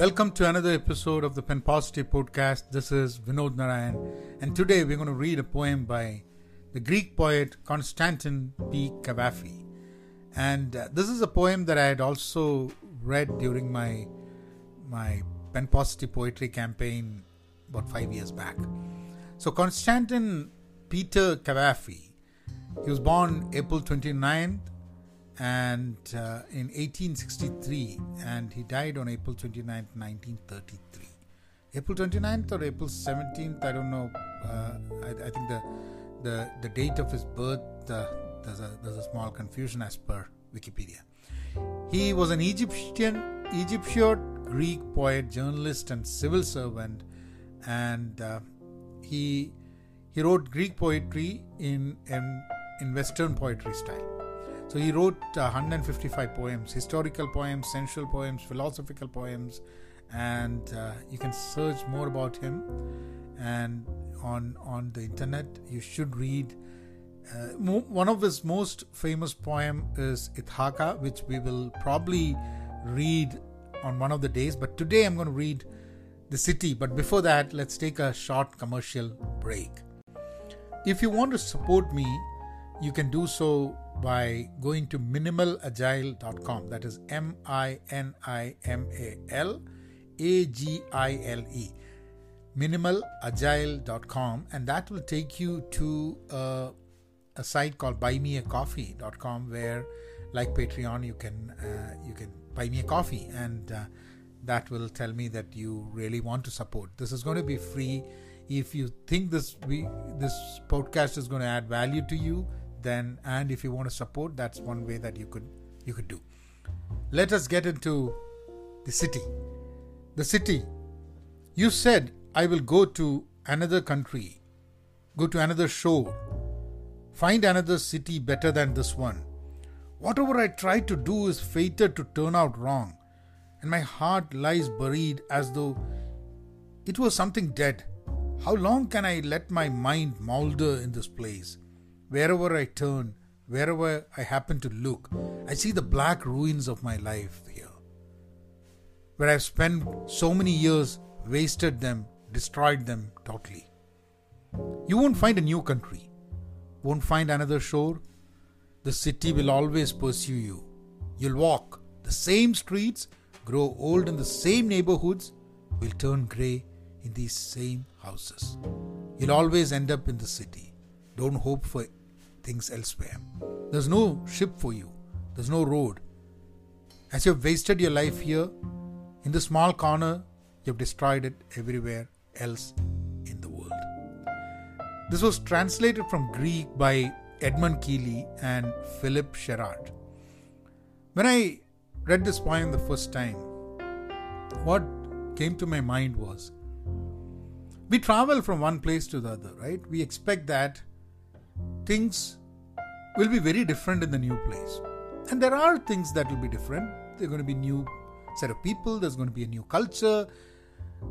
Welcome to another episode of the Pen Positive Podcast. This is Vinod Narayan, and today we're going to read a poem by the Greek poet Konstantin P. Cavafy. And uh, this is a poem that I had also read during my my Pen Positive Poetry campaign about five years back. So Konstantin Peter Cavafy, he was born April 29th, and uh, in 1863 and he died on april 29th 1933 april 29th or april 17th i don't know uh, I, I, think the, the the date of his birth uh, there's a there's a small confusion as per wikipedia. He was an egyptian egyptian greek poet journalist and civil servant and uh, he he wrote greek poetry in in, in western poetry style so he wrote uh, 155 poems, historical poems, sensual poems, philosophical poems, and uh, you can search more about him. And on on the internet, you should read. Uh, one of his most famous poem is Ithaka, which we will probably read on one of the days. But today I'm going to read the city. But before that, let's take a short commercial break. If you want to support me, you can do so by going to minimalagile.com. That is M I N I M A L A G I L E. Minimalagile.com, and that will take you to a, a site called buymeacoffee.com where, like Patreon, you can uh, you can buy me a coffee, and uh, that will tell me that you really want to support. This is going to be free. If you think this we this podcast is going to add value to you, then and if you want to support that's one way that you could you could do. Let us get into the city. The city. You said i will go to another country go to another shore find another city better than this one. Whatever i try to do is fated to turn out wrong and my heart lies buried as though it was something dead. How long can i let my mind moulder in this place Wherever I turn, wherever I happen to look, I see the black ruins of my life here. Where I've spent so many years, wasted them, destroyed them totally. You won't find a new country, won't find another shore. The city will always pursue you. You'll walk the same streets, grow old in the same neighborhoods, will turn grey in these same houses. You'll always end up in the city. Don't hope for things elsewhere. There's no ship for you, there's no road. As you've wasted your life here, in the small corner, you've destroyed it everywhere else in the world. This was translated from Greek by Edmund Keeley and Philip Sherrard. When I read this poem the first time, what came to my mind was we travel from one place to the other, right? We expect that things will be very different in the new place. And there are things that will be different. There are going to be new set of people, there's going to be a new culture,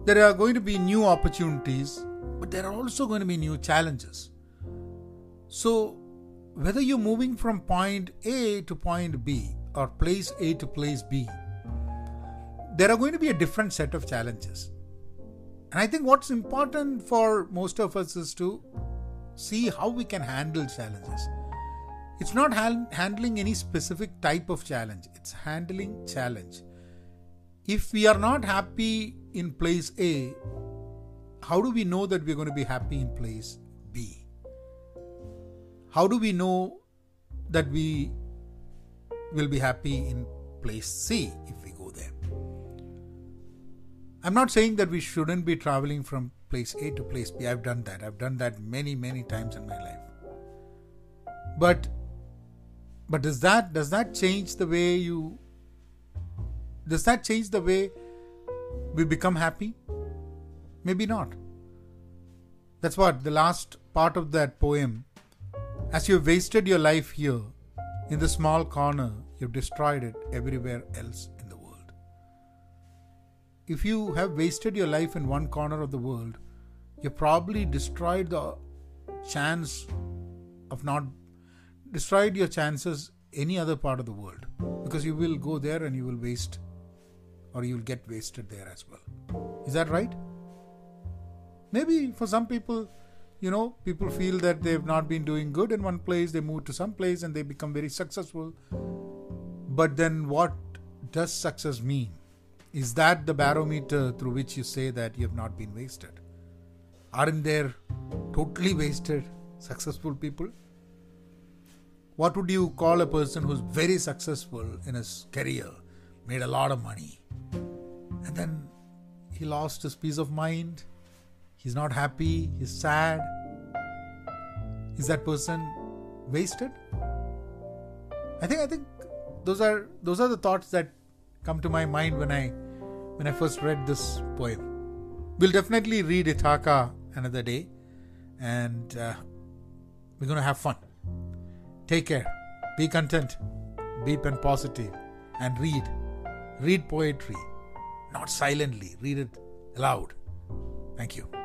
there are going to be new opportunities, but there are also going to be new challenges. So, whether you're moving from point A to point B or place A to place B, there are going to be a different set of challenges. And I think what's important for most of us is to see how we can handle challenges. It's not ha- handling any specific type of challenge, it's handling challenge. If we are not happy in place A, how do we know that we're going to be happy in place B? How do we know that we will be happy in place C if we go there? I'm not saying that we shouldn't be traveling from place A to place B. I've done that. I've done that many, many times in my life. But but does that does that change the way you does that change the way we become happy? Maybe not. That's what the last part of that poem. As you've wasted your life here, in the small corner, you've destroyed it everywhere else in the world. if you have wasted your life in one corner of the world, you probably destroyed the chance of not destroyed your chances any other part of the world because you will go there and you will waste or you'll get wasted there as well. Is that right? Maybe for some people, you know, people feel that they've not been doing good in one place, they move to some place and they become very successful. But then what does success mean? Is that the barometer through which you say that you have not been wasted? Aren't there totally wasted successful people? What would you call a person who's very successful in his career, made a lot of money, and then he lost his peace of mind? He's not happy, he's sad. Is that person wasted? I think I think those are those are the thoughts that come to my mind when I when I first read this poem. We'll definitely read Ithaka another day, and uh, we're going to have fun. Take care. Be content. Be pen positive, and read. Read poetry, not silently. Read it aloud. Thank you.